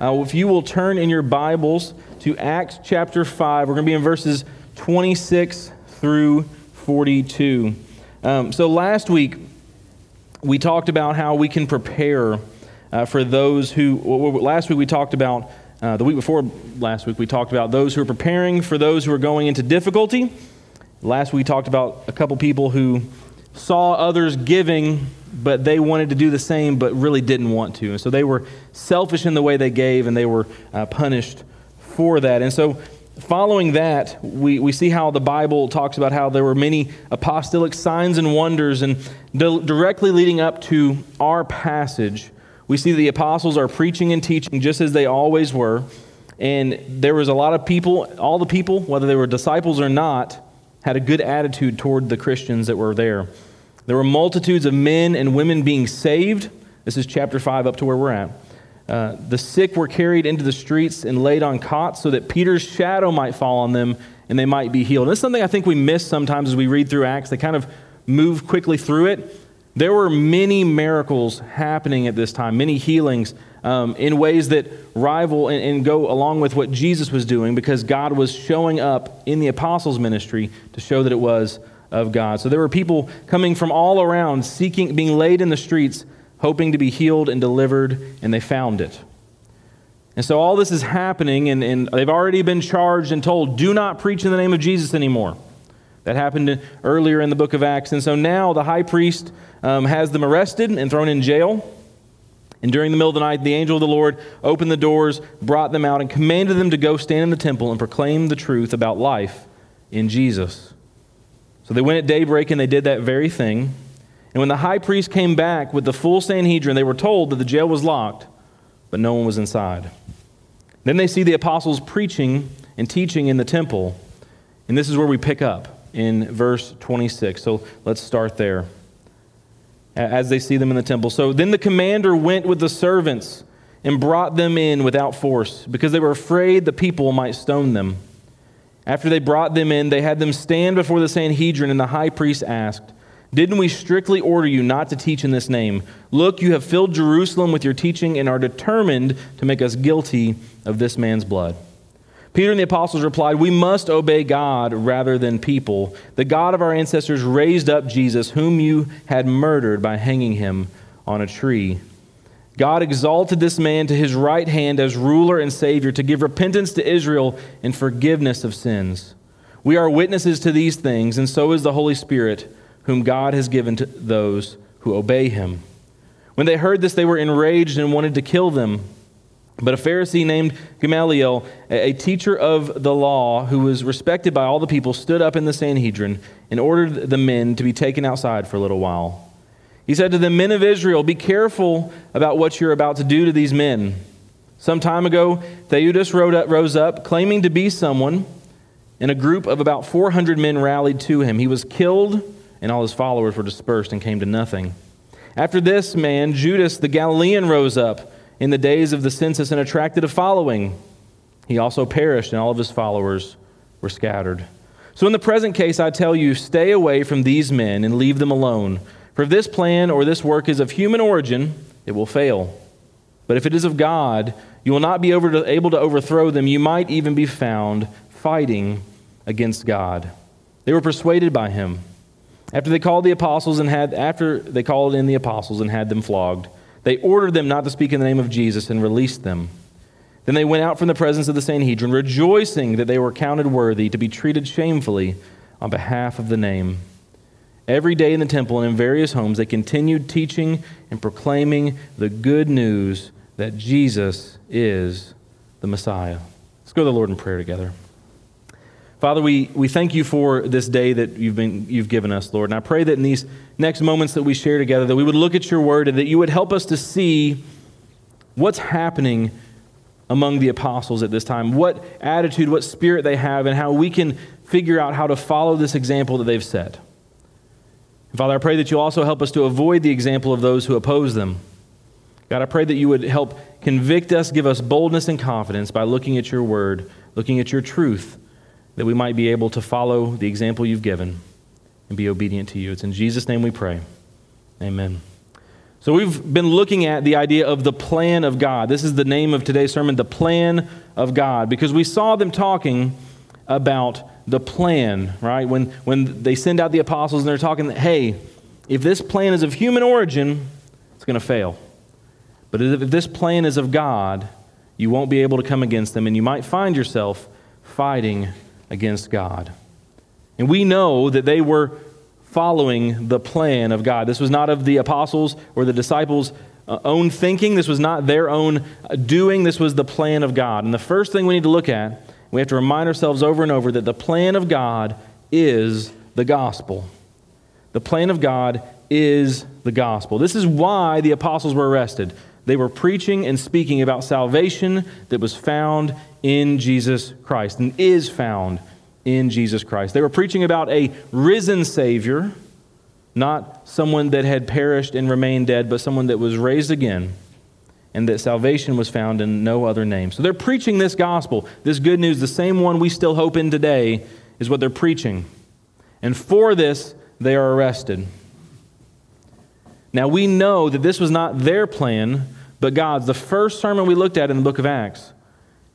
Uh, if you will turn in your Bibles to Acts chapter 5, we're going to be in verses 26 through 42. Um, so last week, we talked about how we can prepare uh, for those who, well, last week we talked about, uh, the week before last week, we talked about those who are preparing for those who are going into difficulty. Last week we talked about a couple people who saw others giving but they wanted to do the same but really didn't want to. And so they were selfish in the way they gave and they were uh, punished for that. And so following that, we, we see how the Bible talks about how there were many apostolic signs and wonders. And di- directly leading up to our passage, we see the apostles are preaching and teaching just as they always were. And there was a lot of people, all the people, whether they were disciples or not, had a good attitude toward the Christians that were there. There were multitudes of men and women being saved. This is chapter 5 up to where we're at. Uh, the sick were carried into the streets and laid on cots so that Peter's shadow might fall on them and they might be healed. And this is something I think we miss sometimes as we read through Acts. They kind of move quickly through it. There were many miracles happening at this time, many healings um, in ways that rival and, and go along with what Jesus was doing because God was showing up in the apostles' ministry to show that it was of God. So there were people coming from all around, seeking, being laid in the streets, hoping to be healed and delivered, and they found it. And so all this is happening, and, and they've already been charged and told, do not preach in the name of Jesus anymore. That happened earlier in the book of Acts. And so now the high priest um, has them arrested and thrown in jail. And during the middle of the night, the angel of the Lord opened the doors, brought them out, and commanded them to go stand in the temple and proclaim the truth about life in Jesus. So they went at daybreak and they did that very thing. And when the high priest came back with the full Sanhedrin, they were told that the jail was locked, but no one was inside. Then they see the apostles preaching and teaching in the temple. And this is where we pick up in verse 26. So let's start there. As they see them in the temple. So then the commander went with the servants and brought them in without force because they were afraid the people might stone them. After they brought them in, they had them stand before the Sanhedrin, and the high priest asked, Didn't we strictly order you not to teach in this name? Look, you have filled Jerusalem with your teaching and are determined to make us guilty of this man's blood. Peter and the apostles replied, We must obey God rather than people. The God of our ancestors raised up Jesus, whom you had murdered by hanging him on a tree. God exalted this man to his right hand as ruler and savior to give repentance to Israel and forgiveness of sins. We are witnesses to these things, and so is the Holy Spirit, whom God has given to those who obey him. When they heard this, they were enraged and wanted to kill them. But a Pharisee named Gamaliel, a teacher of the law who was respected by all the people, stood up in the Sanhedrin and ordered the men to be taken outside for a little while. He said to the men of Israel, Be careful about what you're about to do to these men. Some time ago, Theudas rose up, claiming to be someone, and a group of about 400 men rallied to him. He was killed, and all his followers were dispersed and came to nothing. After this man, Judas the Galilean rose up in the days of the census and attracted a following. He also perished, and all of his followers were scattered. So, in the present case, I tell you, stay away from these men and leave them alone. For if this plan or this work is of human origin, it will fail. But if it is of God, you will not be able to overthrow them. You might even be found fighting against God. They were persuaded by him. After they called the apostles and had after they called in the apostles and had them flogged, they ordered them not to speak in the name of Jesus and released them. Then they went out from the presence of the Sanhedrin, rejoicing that they were counted worthy to be treated shamefully on behalf of the name. Every day in the temple and in various homes, they continued teaching and proclaiming the good news that Jesus is the Messiah. Let's go to the Lord in prayer together. Father, we, we thank you for this day that you've, been, you've given us, Lord. And I pray that in these next moments that we share together, that we would look at your word and that you would help us to see what's happening among the apostles at this time, what attitude, what spirit they have, and how we can figure out how to follow this example that they've set. Father, I pray that you also help us to avoid the example of those who oppose them. God, I pray that you would help convict us, give us boldness and confidence by looking at your word, looking at your truth, that we might be able to follow the example you've given and be obedient to you. It's in Jesus' name we pray. Amen. So, we've been looking at the idea of the plan of God. This is the name of today's sermon, the plan of God, because we saw them talking about the plan, right? When, when they send out the apostles and they're talking, that, hey, if this plan is of human origin, it's going to fail. But if this plan is of God, you won't be able to come against them, and you might find yourself fighting against God. And we know that they were following the plan of God. This was not of the apostles or the disciples' uh, own thinking, this was not their own uh, doing, this was the plan of God. And the first thing we need to look at, we have to remind ourselves over and over that the plan of God is the gospel. The plan of God is the gospel. This is why the apostles were arrested. They were preaching and speaking about salvation that was found in Jesus Christ and is found in Jesus Christ. They were preaching about a risen Savior, not someone that had perished and remained dead, but someone that was raised again, and that salvation was found in no other name. So they're preaching this gospel, this good news, the same one we still hope in today, is what they're preaching. And for this, they are arrested. Now we know that this was not their plan, but God's. The first sermon we looked at in the book of Acts,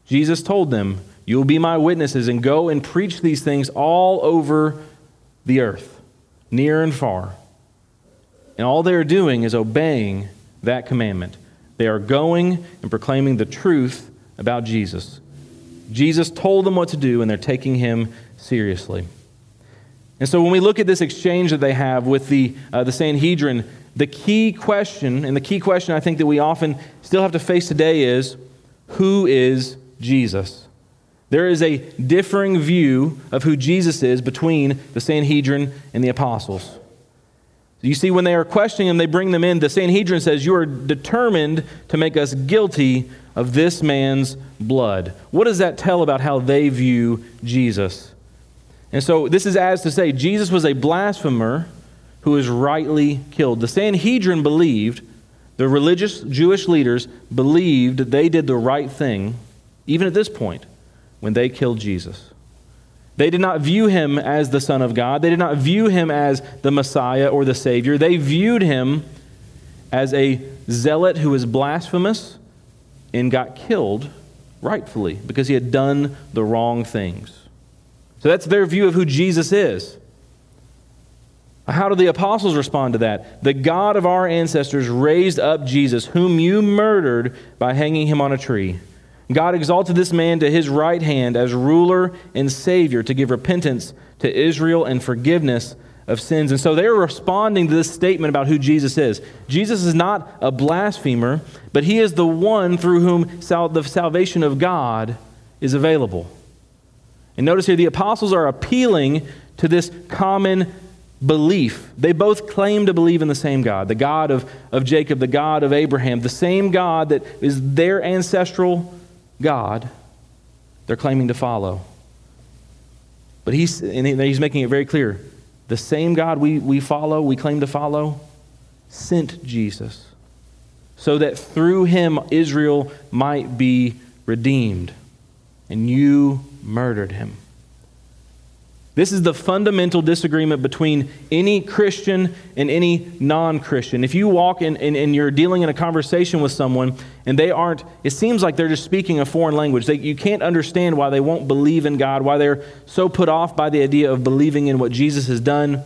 Jesus told them, You will be my witnesses and go and preach these things all over the earth, near and far. And all they are doing is obeying that commandment. They are going and proclaiming the truth about Jesus. Jesus told them what to do, and they're taking him seriously. And so when we look at this exchange that they have with the, uh, the Sanhedrin, the key question, and the key question I think that we often still have to face today is who is Jesus? There is a differing view of who Jesus is between the Sanhedrin and the apostles. You see, when they are questioning him, they bring them in. The Sanhedrin says, You are determined to make us guilty of this man's blood. What does that tell about how they view Jesus? And so, this is as to say, Jesus was a blasphemer who was rightly killed. The Sanhedrin believed, the religious Jewish leaders believed they did the right thing, even at this point, when they killed Jesus. They did not view him as the Son of God. They did not view him as the Messiah or the Savior. They viewed him as a zealot who was blasphemous and got killed rightfully because he had done the wrong things. So that's their view of who Jesus is. How do the apostles respond to that? The God of our ancestors raised up Jesus, whom you murdered by hanging him on a tree. God exalted this man to his right hand as ruler and savior to give repentance to Israel and forgiveness of sins. And so they're responding to this statement about who Jesus is. Jesus is not a blasphemer, but he is the one through whom sal- the salvation of God is available. And notice here the apostles are appealing to this common belief. They both claim to believe in the same God, the God of, of Jacob, the God of Abraham, the same God that is their ancestral God they're claiming to follow. But he's, and he's making it very clear the same God we, we follow, we claim to follow, sent Jesus so that through him Israel might be redeemed. And you murdered him. This is the fundamental disagreement between any Christian and any non Christian. If you walk in, and, and, you're dealing in a conversation with someone and they aren't, it seems like they're just speaking a foreign language. They, you can't understand why they won't believe in God, why they're so put off by the idea of believing in what Jesus has done.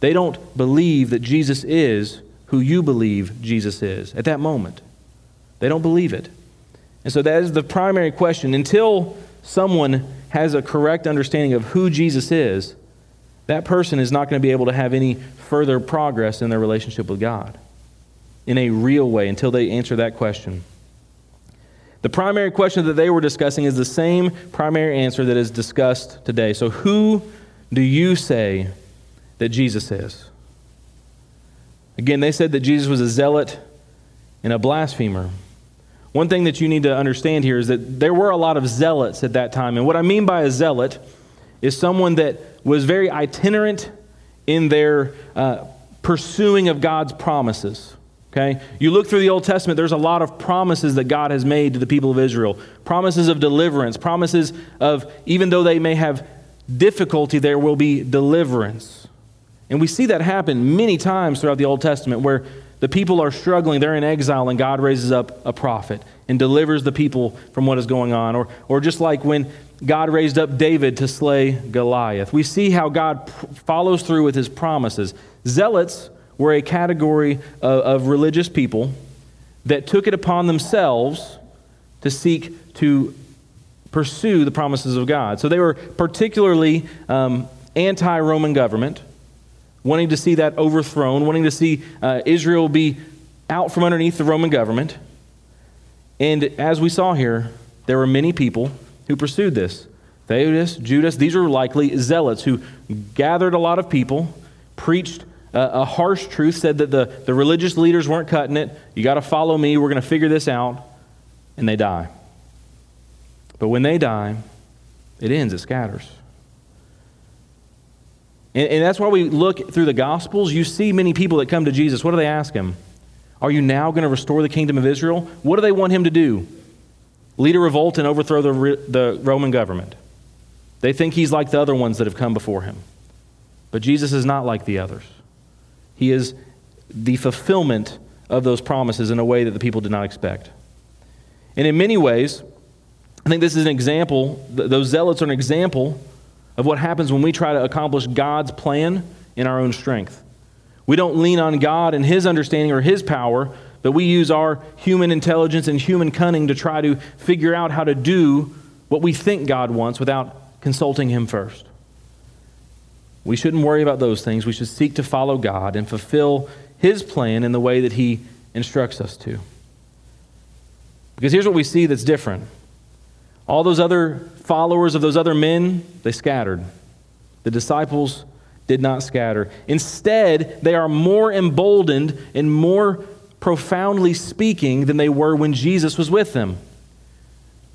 They don't believe that Jesus is who you believe Jesus is at that moment. They don't believe it. And so that is the primary question. Until someone has a correct understanding of who Jesus is, that person is not going to be able to have any further progress in their relationship with God in a real way until they answer that question. The primary question that they were discussing is the same primary answer that is discussed today. So, who do you say that Jesus is? Again, they said that Jesus was a zealot and a blasphemer. One thing that you need to understand here is that there were a lot of zealots at that time. And what I mean by a zealot is someone that was very itinerant in their uh, pursuing of God's promises. Okay? You look through the Old Testament, there's a lot of promises that God has made to the people of Israel promises of deliverance, promises of, even though they may have difficulty, there will be deliverance. And we see that happen many times throughout the Old Testament where The people are struggling, they're in exile, and God raises up a prophet and delivers the people from what is going on. Or, or just like when God raised up David to slay Goliath. We see how God follows through with his promises. Zealots were a category of, of religious people that took it upon themselves to seek to pursue the promises of God. So they were particularly um, anti Roman government, wanting to see that overthrown, wanting to see uh, Israel be out from underneath the Roman government. And as we saw here, there were many people who pursued this. Theudas, Judas, these were likely zealots who gathered a lot of people, preached a harsh truth, said that the, the religious leaders weren't cutting it. You got to follow me. We're going to figure this out. And they die. But when they die, it ends, it scatters. And, and that's why we look through the Gospels. You see many people that come to Jesus. What do they ask him? Are you now going to restore the kingdom of Israel? What do they want him to do? Lead a revolt and overthrow the, the Roman government. They think he's like the other ones that have come before him. But Jesus is not like the others. He is the fulfillment of those promises in a way that the people did not expect. And in many ways, I think this is an example, those zealots are an example of what happens when we try to accomplish God's plan in our own strength. We don't lean on God and His understanding or His power, but we use our human intelligence and human cunning to try to figure out how to do what we think God wants without consulting Him first. We shouldn't worry about those things. We should seek to follow God and fulfill His plan in the way that He instructs us to. Because here's what we see that's different. All those other followers of those other men, they scattered. The disciples did not scatter. Instead, they are more emboldened and more profoundly speaking than they were when Jesus was with them.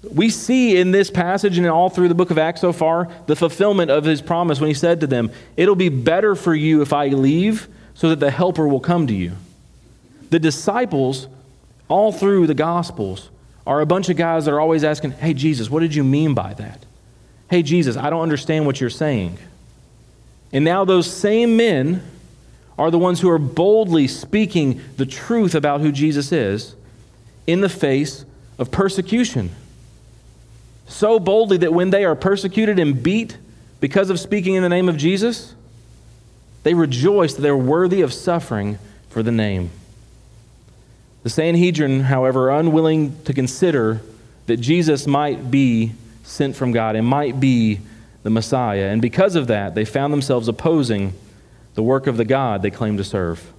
We see in this passage and all through the book of Acts so far the fulfillment of his promise when he said to them, It'll be better for you if I leave so that the helper will come to you. The disciples, all through the Gospels, are a bunch of guys that are always asking, Hey, Jesus, what did you mean by that? Hey, Jesus, I don't understand what you're saying. And now those same men are the ones who are boldly speaking the truth about who Jesus is in the face of persecution so boldly that when they are persecuted and beat because of speaking in the name of Jesus, they rejoice that they're worthy of suffering for the name. The Sanhedrin, however, unwilling to consider that Jesus might be sent from God and might be the Messiah. And because of that, they found themselves opposing the work of the God they claim to serve.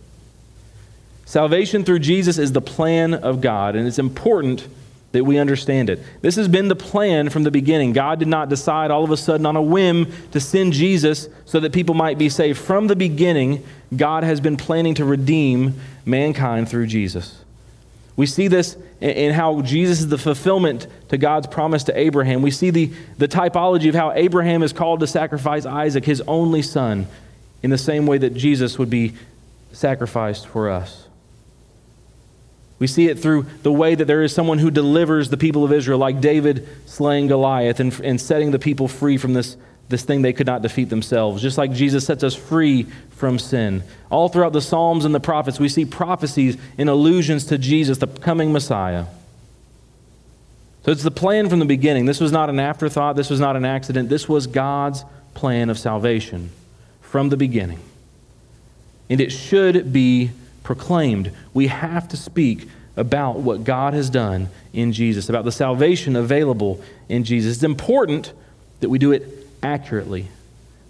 Salvation through Jesus is the plan of God, and it's important that we understand it. This has been the plan from the beginning. God did not decide all of a sudden on a whim to send Jesus so that people might be saved. From the beginning, God has been planning to redeem mankind through Jesus. We see this in how Jesus is the fulfillment to God's promise to Abraham. We see the, the typology of how Abraham is called to sacrifice Isaac, his only son, in the same way that Jesus would be sacrificed for us. We see it through the way that there is someone who delivers the people of Israel, like David slaying Goliath and, and setting the people free from this, this thing they could not defeat themselves, just like Jesus sets us free from sin. All throughout the Psalms and the prophets, we see prophecies and allusions to Jesus, the coming Messiah. So it's the plan from the beginning. This was not an afterthought, this was not an accident. This was God's plan of salvation from the beginning. And it should be proclaimed. We have to speak about what God has done in Jesus, about the salvation available in Jesus. It's important that we do it accurately,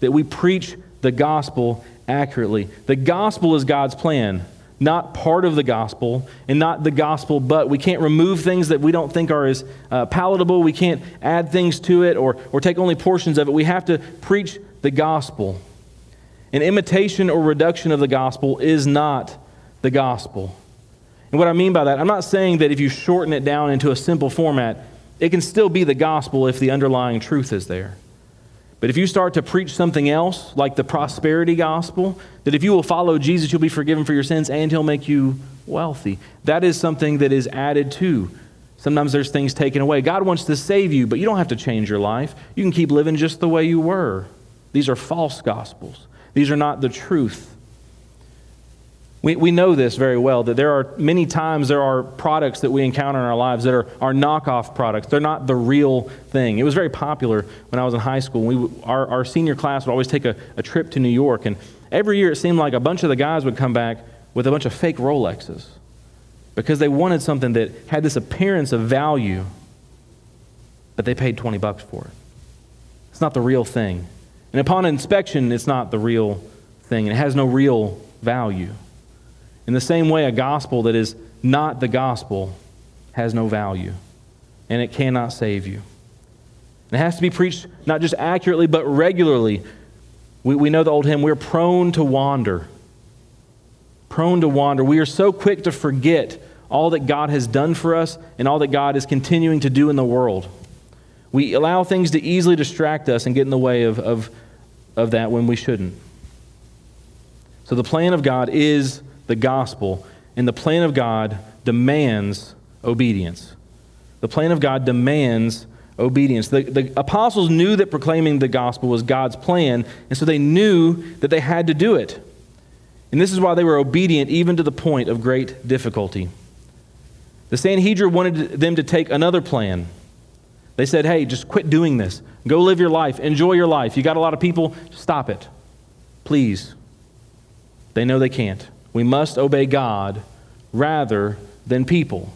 that we preach the gospel accurately. The gospel is God's plan, not part of the gospel, and not the gospel, but we can't remove things that we don't think are as uh, palatable. We can't add things to it or, or take only portions of it. We have to preach the gospel. An imitation or reduction of the gospel is not the gospel. And what I mean by that, I'm not saying that if you shorten it down into a simple format, it can still be the gospel if the underlying truth is there. But if you start to preach something else, like the prosperity gospel, that if you will follow Jesus, you'll be forgiven for your sins and he'll make you wealthy, that is something that is added to. Sometimes there's things taken away. God wants to save you, but you don't have to change your life. You can keep living just the way you were. These are false gospels, these are not the truth. We, we know this very well that there are many times there are products that we encounter in our lives that are, are knockoff products. They're not the real thing. It was very popular when I was in high school. We, our, our senior class would always take a, a trip to New York, and every year it seemed like a bunch of the guys would come back with a bunch of fake Rolexes because they wanted something that had this appearance of value, but they paid 20 bucks for it. It's not the real thing. And upon inspection, it's not the real thing, and it has no real value. In the same way, a gospel that is not the gospel has no value, and it cannot save you. It has to be preached not just accurately, but regularly. We, we know the old hymn, we're prone to wander. Prone to wander. We are so quick to forget all that God has done for us and all that God is continuing to do in the world. We allow things to easily distract us and get in the way of, of, of that when we shouldn't. So, the plan of God is the gospel, and the plan of God demands obedience. The plan of God demands obedience. The, the apostles knew that proclaiming the gospel was God's plan, and so they knew that they had to do it. And this is why they were obedient even to the point of great difficulty. The Sanhedrin wanted them to take another plan. They said, hey, just quit doing this. Go live your life. Enjoy your life. You got a lot of people, stop it. Please. They know they can't. We must obey God rather than people.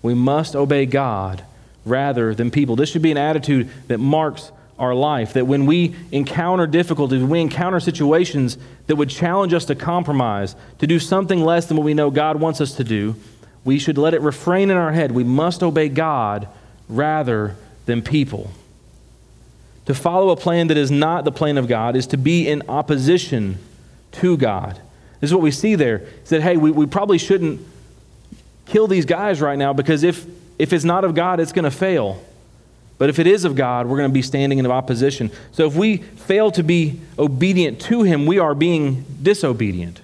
We must obey God rather than people. This should be an attitude that marks our life. That when we encounter difficulties, we encounter situations that would challenge us to compromise, to do something less than what we know God wants us to do, we should let it refrain in our head. We must obey God rather than people. To follow a plan that is not the plan of God is to be in opposition to God. This is what we see there. He said, hey, we, we probably shouldn't kill these guys right now because if, if it's not of God, it's going to fail. But if it is of God, we're going to be standing in opposition. So if we fail to be obedient to Him, we are being disobedient.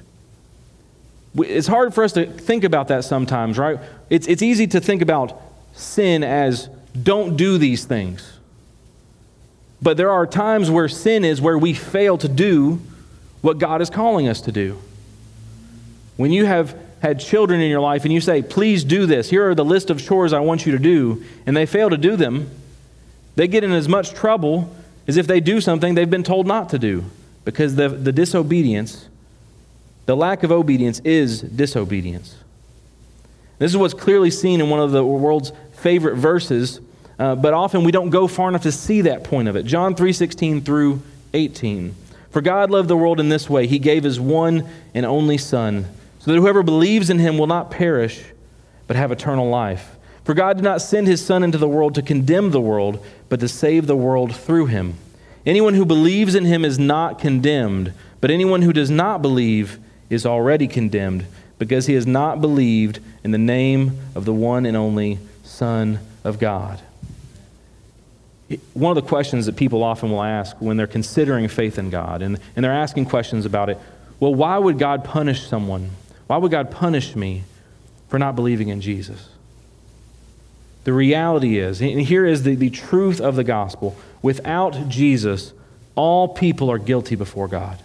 It's hard for us to think about that sometimes, right? It's, it's easy to think about sin as don't do these things. But there are times where sin is where we fail to do what God is calling us to do. When you have had children in your life and you say, please do this, here are the list of chores I want you to do, and they fail to do them, they get in as much trouble as if they do something they've been told not to do. Because the, the disobedience, the lack of obedience is disobedience. This is what's clearly seen in one of the world's favorite verses, uh, but often we don't go far enough to see that point of it. John 3:16 through 18. For God loved the world in this way, he gave his one and only son so that whoever believes in him will not perish, but have eternal life. For God did not send his Son into the world to condemn the world, but to save the world through him. Anyone who believes in him is not condemned, but anyone who does not believe is already condemned, because he has not believed in the name of the one and only Son of God. One of the questions that people often will ask when they're considering faith in God, and, and they're asking questions about it well, why would God punish someone why would God punish me for not believing in Jesus? The reality is, and here is the, the truth of the gospel without Jesus, all people are guilty before God.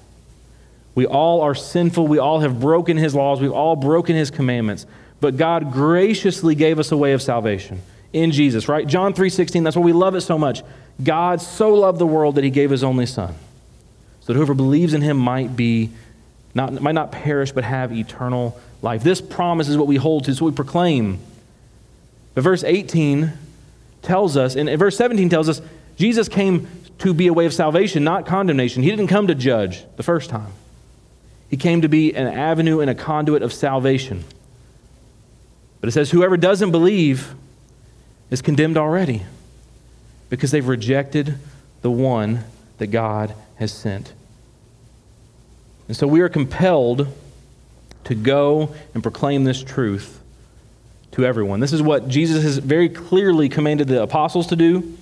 We all are sinful. We all have broken his laws. We've all broken his commandments. But God graciously gave us a way of salvation in Jesus, right? John 3:16, that's why we love it so much. God so loved the world that he gave his only son. So that whoever believes in him might be not, might not perish, but have eternal life. This promise is what we hold to, what we proclaim. But verse 18 tells us, and verse 17 tells us, Jesus came to be a way of salvation, not condemnation. He didn't come to judge the first time, He came to be an avenue and a conduit of salvation. But it says, whoever doesn't believe is condemned already because they've rejected the one that God has sent. And so we are compelled to go and proclaim this truth to everyone. This is what Jesus has very clearly commanded the apostles to do.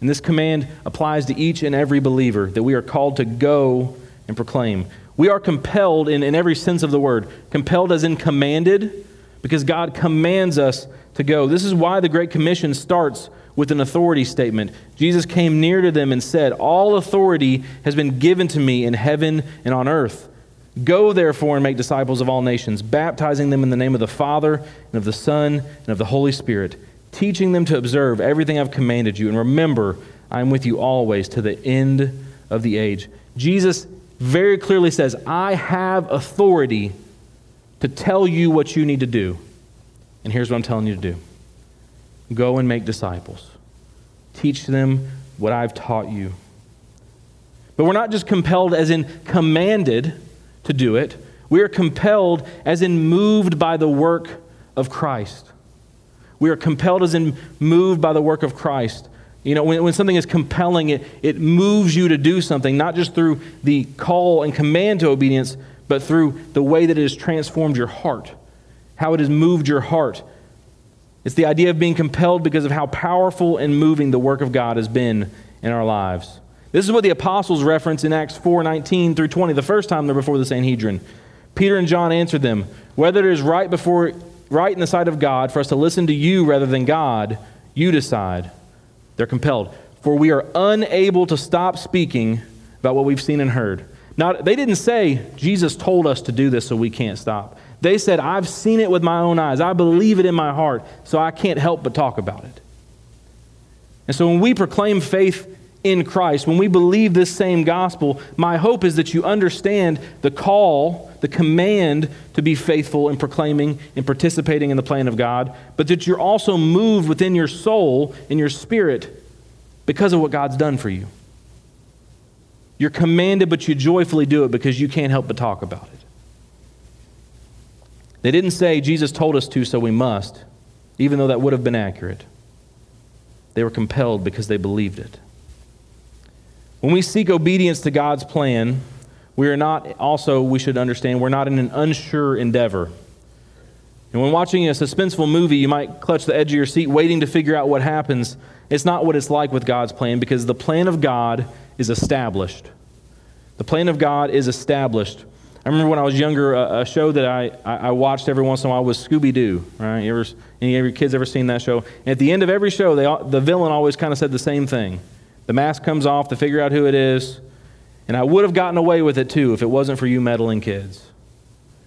And this command applies to each and every believer that we are called to go and proclaim. We are compelled in, in every sense of the word, compelled as in commanded, because God commands us to go. This is why the Great Commission starts with an authority statement. Jesus came near to them and said, All authority has been given to me in heaven and on earth. Go, therefore, and make disciples of all nations, baptizing them in the name of the Father, and of the Son, and of the Holy Spirit, teaching them to observe everything I've commanded you. And remember, I am with you always to the end of the age. Jesus very clearly says, I have authority to tell you what you need to do. And here's what I'm telling you to do go and make disciples, teach them what I've taught you. But we're not just compelled as in commanded to do it. We are compelled as in moved by the work of Christ. We are compelled as in moved by the work of Christ. You know, when, when something is compelling, it, it moves you to do something, not just through the call and command to obedience, but through the way that it has transformed your heart, how it has moved your heart. It's the idea of being compelled because of how powerful and moving the work of God has been in our lives. This is what the apostles reference in Acts 4 19 through 20, the first time they're before the Sanhedrin. Peter and John answered them, Whether it is right, before, right in the sight of God for us to listen to you rather than God, you decide. They're compelled. For we are unable to stop speaking about what we've seen and heard. Now, they didn't say, Jesus told us to do this, so we can't stop. They said, I've seen it with my own eyes. I believe it in my heart, so I can't help but talk about it. And so when we proclaim faith in Christ, when we believe this same gospel, my hope is that you understand the call, the command to be faithful in proclaiming and participating in the plan of God, but that you're also moved within your soul and your spirit because of what God's done for you. You're commanded, but you joyfully do it because you can't help but talk about it. They didn't say Jesus told us to, so we must, even though that would have been accurate. They were compelled because they believed it. When we seek obedience to God's plan, we are not also, we should understand, we're not in an unsure endeavor. And when watching a suspenseful movie, you might clutch the edge of your seat waiting to figure out what happens. It's not what it's like with God's plan because the plan of God is established. The plan of God is established. I remember when I was younger, a, a show that I, I, watched every once in a while was Scooby Doo. Right? You ever, any of your kids ever seen that show? And at the end of every show, they, the villain always kind of said the same thing. The mask comes off to figure out who it is. And I would have gotten away with it too if it wasn't for you meddling kids.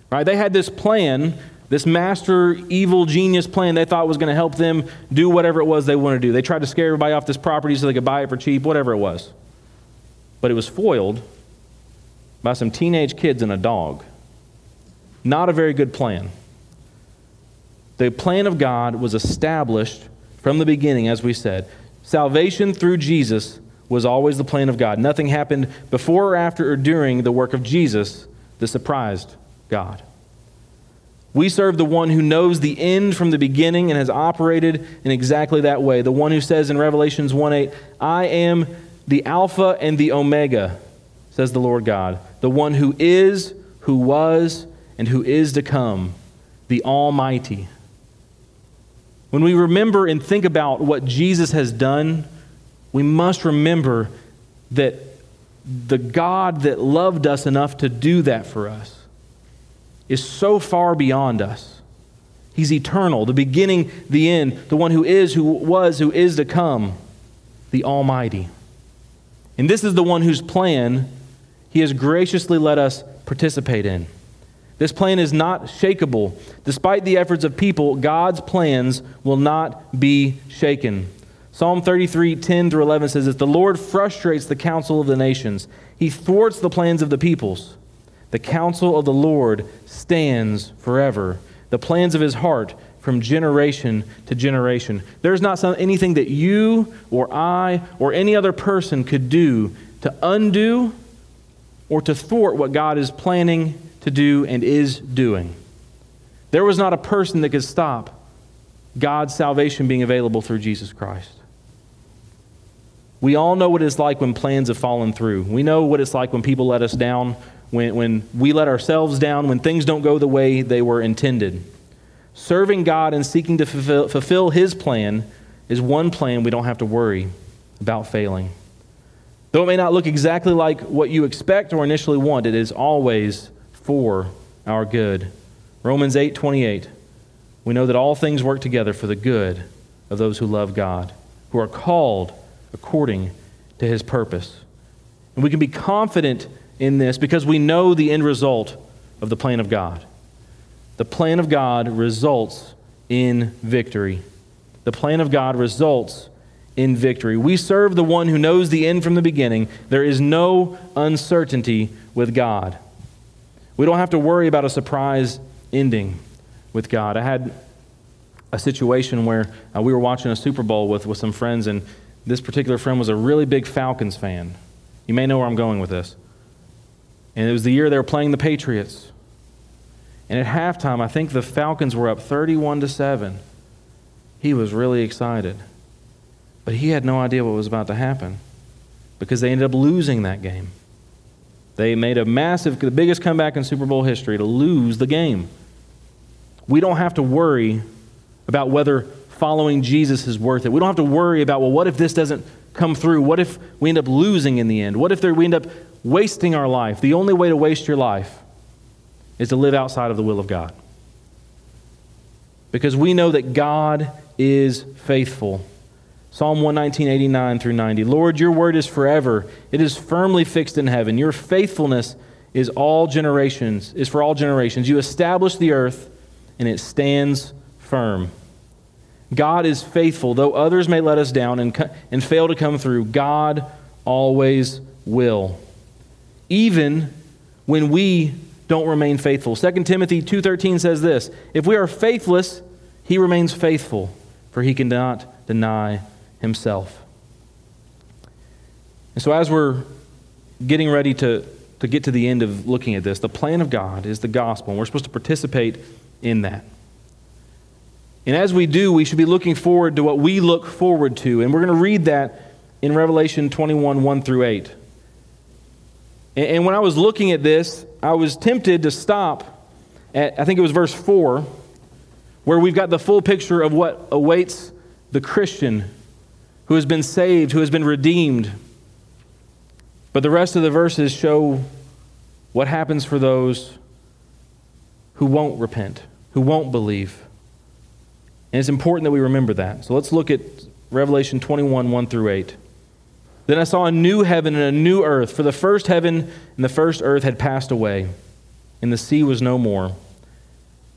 Right? They had this plan, this master evil genius plan they thought was going to help them do whatever it was they wanted to do. They tried to scare everybody off this property so they could buy it for cheap, whatever it was. But it was foiled by some teenage kids and a dog. Not a very good plan. The plan of God was established from the beginning, as we said. Salvation through Jesus was always the plan of God. Nothing happened before or after or during the work of Jesus that surprised God. We serve the one who knows the end from the beginning and has operated in exactly that way. The one who says in Revelations 1 8, I am the Alpha and the Omega, says the Lord God, the one who is, who was, and who is to come, the Almighty. When we remember and think about what Jesus has done, we must remember that the God that loved us enough to do that for us is so far beyond us. He's eternal, the beginning, the end, the one who is, who was, who is to come, the Almighty. And this is the one whose plan He has graciously let us participate in. This plan is not shakable. Despite the efforts of people, God's plans will not be shaken. Psalm 33, 10 through 11 says that the Lord frustrates the counsel of the nations, he thwarts the plans of the peoples. The counsel of the Lord stands forever, the plans of his heart from generation to generation. There's not some, anything that you or I or any other person could do to undo or to thwart what God is planning to do and is doing. There was not a person that could stop God's salvation being available through Jesus Christ. We all know what it's like when plans have fallen through. We know what it's like when people let us down, when, when we let ourselves down, when things don't go the way they were intended. Serving God and seeking to fulfill, fulfill His plan is one plan we don't have to worry about failing. Though it may not look exactly like what you expect or initially want, it is always for our good. Romans 8 28. We know that all things work together for the good of those who love God, who are called according to his purpose. And we can be confident in this because we know the end result of the plan of God. The plan of God results in victory. The plan of God results in victory. We serve the one who knows the end from the beginning. There is no uncertainty with God. We don't have to worry about a surprise ending with God. I had a situation where uh, we were watching a Super Bowl with, with some friends, and this particular friend was a really big Falcons fan. You may know where I'm going with this. And it was the year they were playing the Patriots. And at halftime, I think the Falcons were up 31 to 7. He was really excited. But he had no idea what was about to happen because they ended up losing that game. They made a massive, the biggest comeback in Super Bowl history to lose the game. We don't have to worry about whether following Jesus is worth it. We don't have to worry about, well, what if this doesn't come through? What if we end up losing in the end? What if there, we end up wasting our life? The only way to waste your life is to live outside of the will of God. Because we know that God is faithful. Psalm 119, 89 through 90. Lord, your word is forever. It is firmly fixed in heaven. Your faithfulness is all generations, is for all generations. You establish the earth and it stands firm. God is faithful. Though others may let us down and, and fail to come through, God always will. Even when we don't remain faithful. 2 Timothy 2:13 says this, if we are faithless, he remains faithful, for he cannot deny himself. And so as we're getting ready to, to get to the end of looking at this, the plan of God is the gospel, and we're supposed to participate in that. And as we do, we should be looking forward to what we look forward to. And we're going to read that in Revelation 21 1 through 8. And when I was looking at this, I was tempted to stop at, I think it was verse 4, where we've got the full picture of what awaits the Christian who has been saved, who has been redeemed. But the rest of the verses show what happens for those who won't repent, who won't believe. And it's important that we remember that. So let's look at Revelation 21 1 through 8. Then I saw a new heaven and a new earth, for the first heaven and the first earth had passed away, and the sea was no more.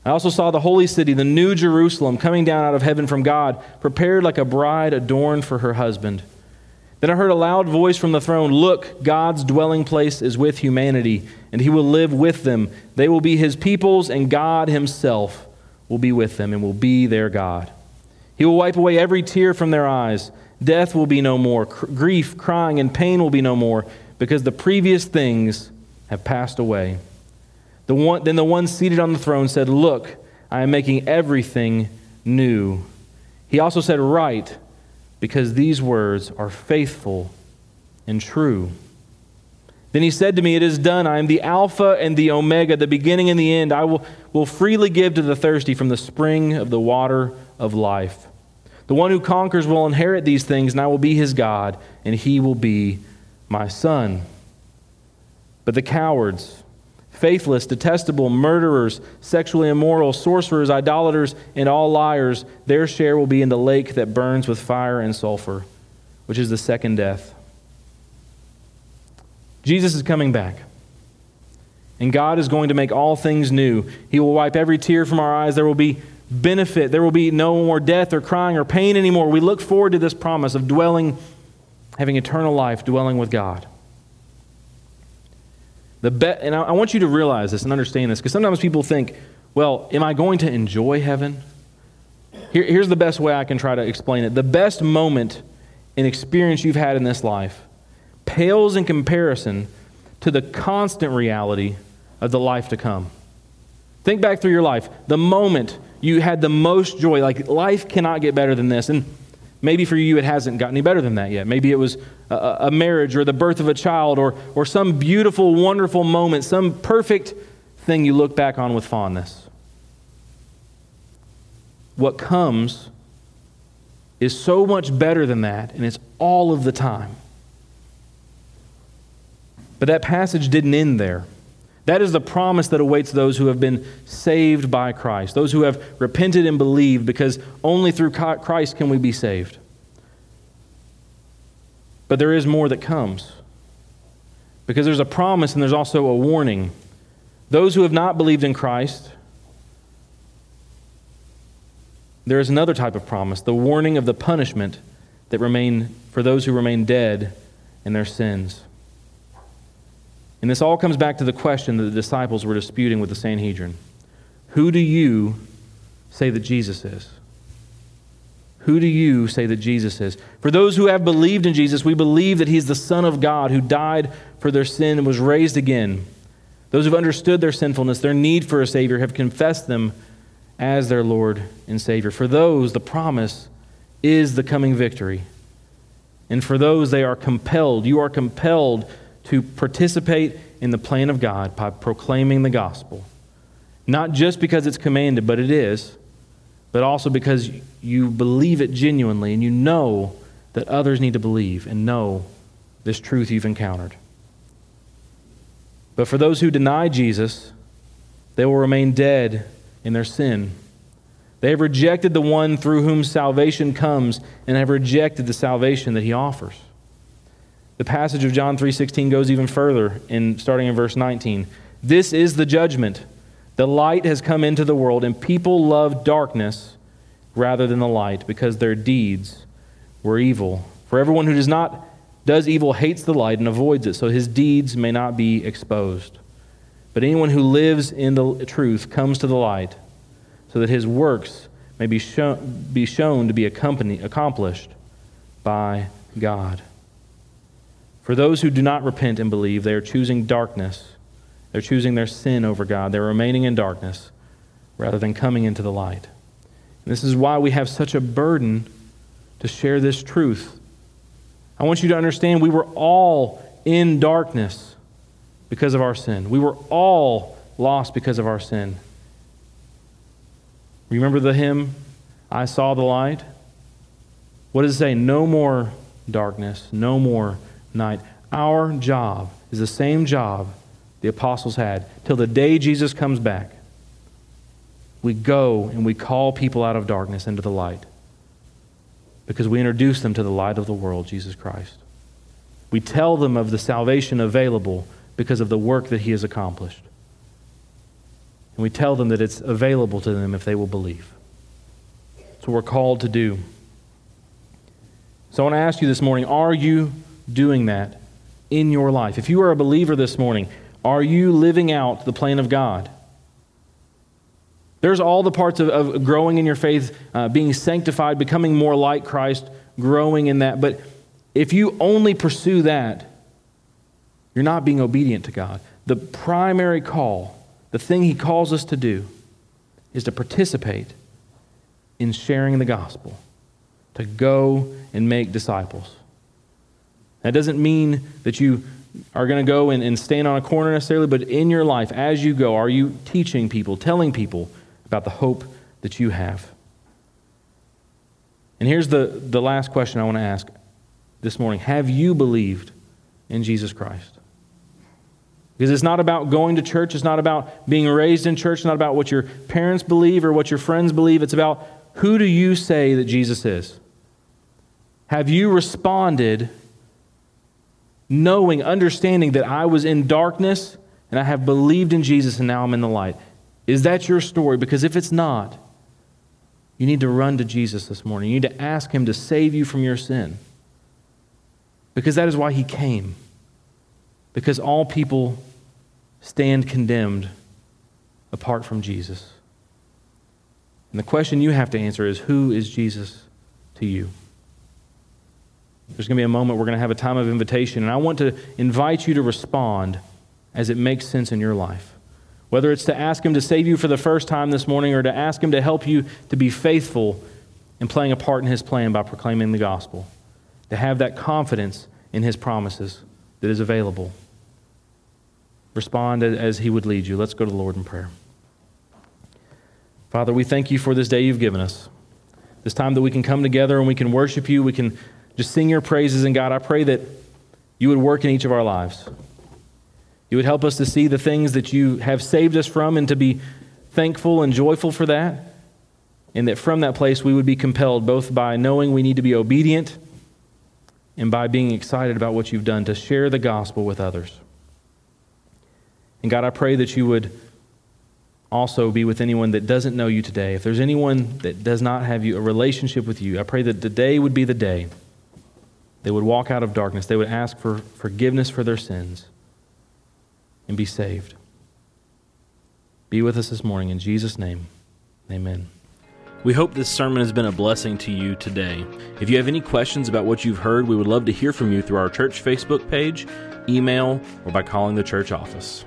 I also saw the holy city, the new Jerusalem, coming down out of heaven from God, prepared like a bride adorned for her husband. Then I heard a loud voice from the throne Look, God's dwelling place is with humanity, and he will live with them. They will be his peoples, and God himself will be with them and will be their God. He will wipe away every tear from their eyes. Death will be no more. grief, crying, and pain will be no more because the previous things have passed away. The one, then the one seated on the throne said, Look, I am making everything new. He also said, Write, because these words are faithful and true. Then he said to me, It is done. I am the Alpha and the Omega, the beginning and the end. I will, will freely give to the thirsty from the spring of the water of life. The one who conquers will inherit these things, and I will be his God, and he will be my son. But the cowards, faithless, detestable, murderers, sexually immoral, sorcerers, idolaters, and all liars, their share will be in the lake that burns with fire and sulfur, which is the second death. Jesus is coming back. And God is going to make all things new. He will wipe every tear from our eyes. There will be benefit. There will be no more death or crying or pain anymore. We look forward to this promise of dwelling, having eternal life, dwelling with God. The be- and I, I want you to realize this and understand this because sometimes people think, well, am I going to enjoy heaven? Here, here's the best way I can try to explain it. The best moment and experience you've had in this life pales in comparison to the constant reality of the life to come. Think back through your life. The moment you had the most joy, like life cannot get better than this. And maybe for you, it hasn't gotten any better than that yet. Maybe it was a, a marriage or the birth of a child or, or some beautiful, wonderful moment, some perfect thing you look back on with fondness. What comes is so much better than that, and it's all of the time. But that passage didn't end there. That is the promise that awaits those who have been saved by Christ, those who have repented and believed, because only through Christ can we be saved. But there is more that comes. Because there's a promise and there's also a warning. Those who have not believed in Christ, there is another type of promise the warning of the punishment that remain for those who remain dead in their sins. And this all comes back to the question that the disciples were disputing with the Sanhedrin Who do you say that Jesus is? Who do you say that Jesus is? For those who have believed in Jesus, we believe that he's the Son of God who died for their sin and was raised again. Those who've understood their sinfulness, their need for a Savior, have confessed them as their Lord and Savior. For those, the promise is the coming victory. And for those, they are compelled, you are compelled to participate in the plan of God by proclaiming the gospel. Not just because it's commanded, but it is, but also because you believe it genuinely and you know that others need to believe and know this truth you've encountered. But for those who deny Jesus, they will remain dead in their sin. They have rejected the one through whom salvation comes and have rejected the salvation that he offers. The passage of John 3:16 goes even further in starting in verse 19. This is the judgment. The light has come into the world and people love darkness rather than the light because their deeds were evil. For everyone who does not does evil hates the light and avoids it so his deeds may not be exposed. But anyone who lives in the truth comes to the light so that his works may be shown, be shown to be accompanied, accomplished by God. For those who do not repent and believe, they are choosing darkness. They're choosing their sin over God. They're remaining in darkness rather than coming into the light. And this is why we have such a burden to share this truth. I want you to understand we were all in darkness because of our sin. We were all lost because of our sin. Remember the hymn, I Saw the Light? What does it say? No more darkness, no more night. Our job is the same job the apostles had till the day Jesus comes back. We go and we call people out of darkness into the light because we introduce them to the light of the world, Jesus Christ. We tell them of the salvation available because of the work that he has accomplished. And we tell them that it's available to them if they will believe. That's what we're called to do. So I want to ask you this morning are you doing that in your life? If you are a believer this morning, are you living out the plan of God? There's all the parts of, of growing in your faith, uh, being sanctified, becoming more like Christ, growing in that. But if you only pursue that, you're not being obedient to God. The primary call, the thing He calls us to do, is to participate in sharing the gospel, to go and make disciples. That doesn't mean that you are going to go and, and stand on a corner necessarily, but in your life, as you go, are you teaching people, telling people about the hope that you have? And here's the, the last question I want to ask this morning Have you believed in Jesus Christ? Because it's not about going to church, it's not about being raised in church, it's not about what your parents believe or what your friends believe. It's about who do you say that Jesus is? Have you responded knowing, understanding that I was in darkness and I have believed in Jesus and now I'm in the light. Is that your story? Because if it's not, you need to run to Jesus this morning. You need to ask Him to save you from your sin. Because that is why He came. Because all people stand condemned apart from Jesus. And the question you have to answer is who is Jesus to you? There's going to be a moment we're going to have a time of invitation, and I want to invite you to respond as it makes sense in your life. Whether it's to ask Him to save you for the first time this morning or to ask Him to help you to be faithful in playing a part in His plan by proclaiming the gospel, to have that confidence in His promises that is available. Respond as He would lead you. Let's go to the Lord in prayer. Father, we thank you for this day you've given us, this time that we can come together and we can worship you, we can just sing your praises. And God, I pray that you would work in each of our lives. You would help us to see the things that you have saved us from and to be thankful and joyful for that. And that from that place we would be compelled both by knowing we need to be obedient and by being excited about what you've done to share the gospel with others. And God, I pray that you would also be with anyone that doesn't know you today. If there's anyone that does not have you, a relationship with you, I pray that today would be the day they would walk out of darkness. They would ask for forgiveness for their sins and be saved. Be with us this morning. In Jesus' name, amen. We hope this sermon has been a blessing to you today. If you have any questions about what you've heard, we would love to hear from you through our church Facebook page, email, or by calling the church office.